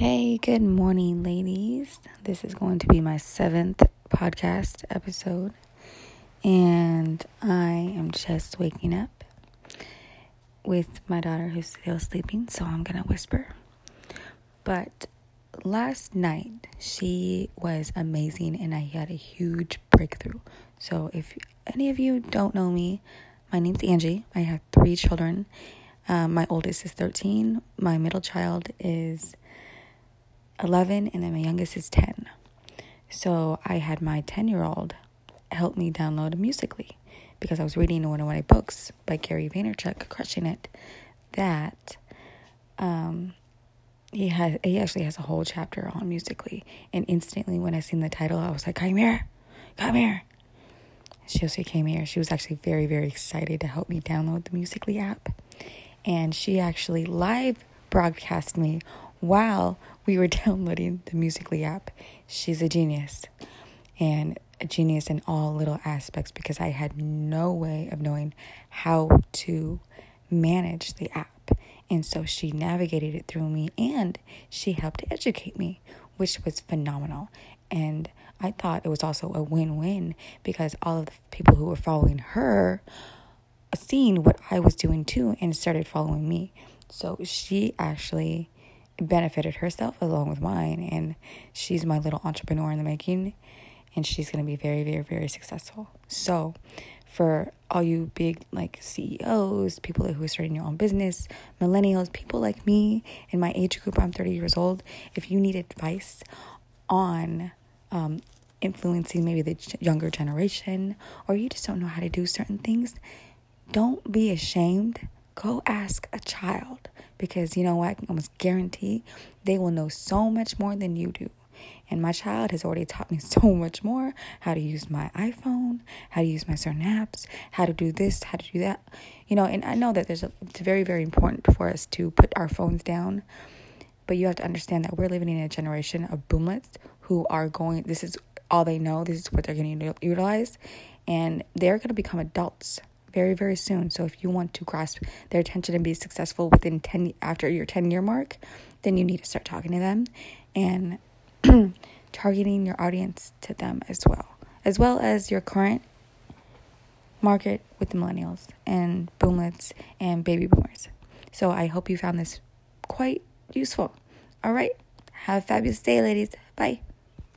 Hey, good morning, ladies. This is going to be my seventh podcast episode, and I am just waking up with my daughter who's still sleeping, so I'm gonna whisper. But last night, she was amazing, and I had a huge breakthrough. So, if any of you don't know me, my name's Angie. I have three children. Um, my oldest is 13, my middle child is 11 and then my youngest is 10. So I had my 10 year old help me download Musical.ly because I was reading one of my books by Gary Vaynerchuk, Crushing It, that um, he had he actually has a whole chapter on Musical.ly. And instantly when I seen the title, I was like, Come here, come here. She also came here. She was actually very, very excited to help me download the Musical.ly app. And she actually live broadcast me while we were downloading the Musical.ly app. She's a genius and a genius in all little aspects because I had no way of knowing how to manage the app. And so she navigated it through me and she helped educate me, which was phenomenal. And I thought it was also a win win because all of the people who were following her seen what I was doing too and started following me. So she actually benefited herself along with mine. And she's my little entrepreneur in the making. And she's going to be very, very, very successful. So, for all you big like CEOs, people who are starting your own business, millennials, people like me in my age group, I'm 30 years old. If you need advice on um, influencing maybe the younger generation, or you just don't know how to do certain things, don't be ashamed. Go ask a child because you know what? I can almost guarantee they will know so much more than you do. And my child has already taught me so much more how to use my iPhone, how to use my certain apps, how to do this, how to do that. You know, and I know that there's a, it's very, very important for us to put our phones down. But you have to understand that we're living in a generation of boomlets who are going, this is all they know, this is what they're going to utilize. And they're going to become adults very very soon. So if you want to grasp their attention and be successful within 10 after your 10 year mark then you need to start talking to them and targeting your audience to them as well as well as your current market with the millennials and boomlets and baby boomers. So i hope you found this quite useful. All right. Have a fabulous day ladies. Bye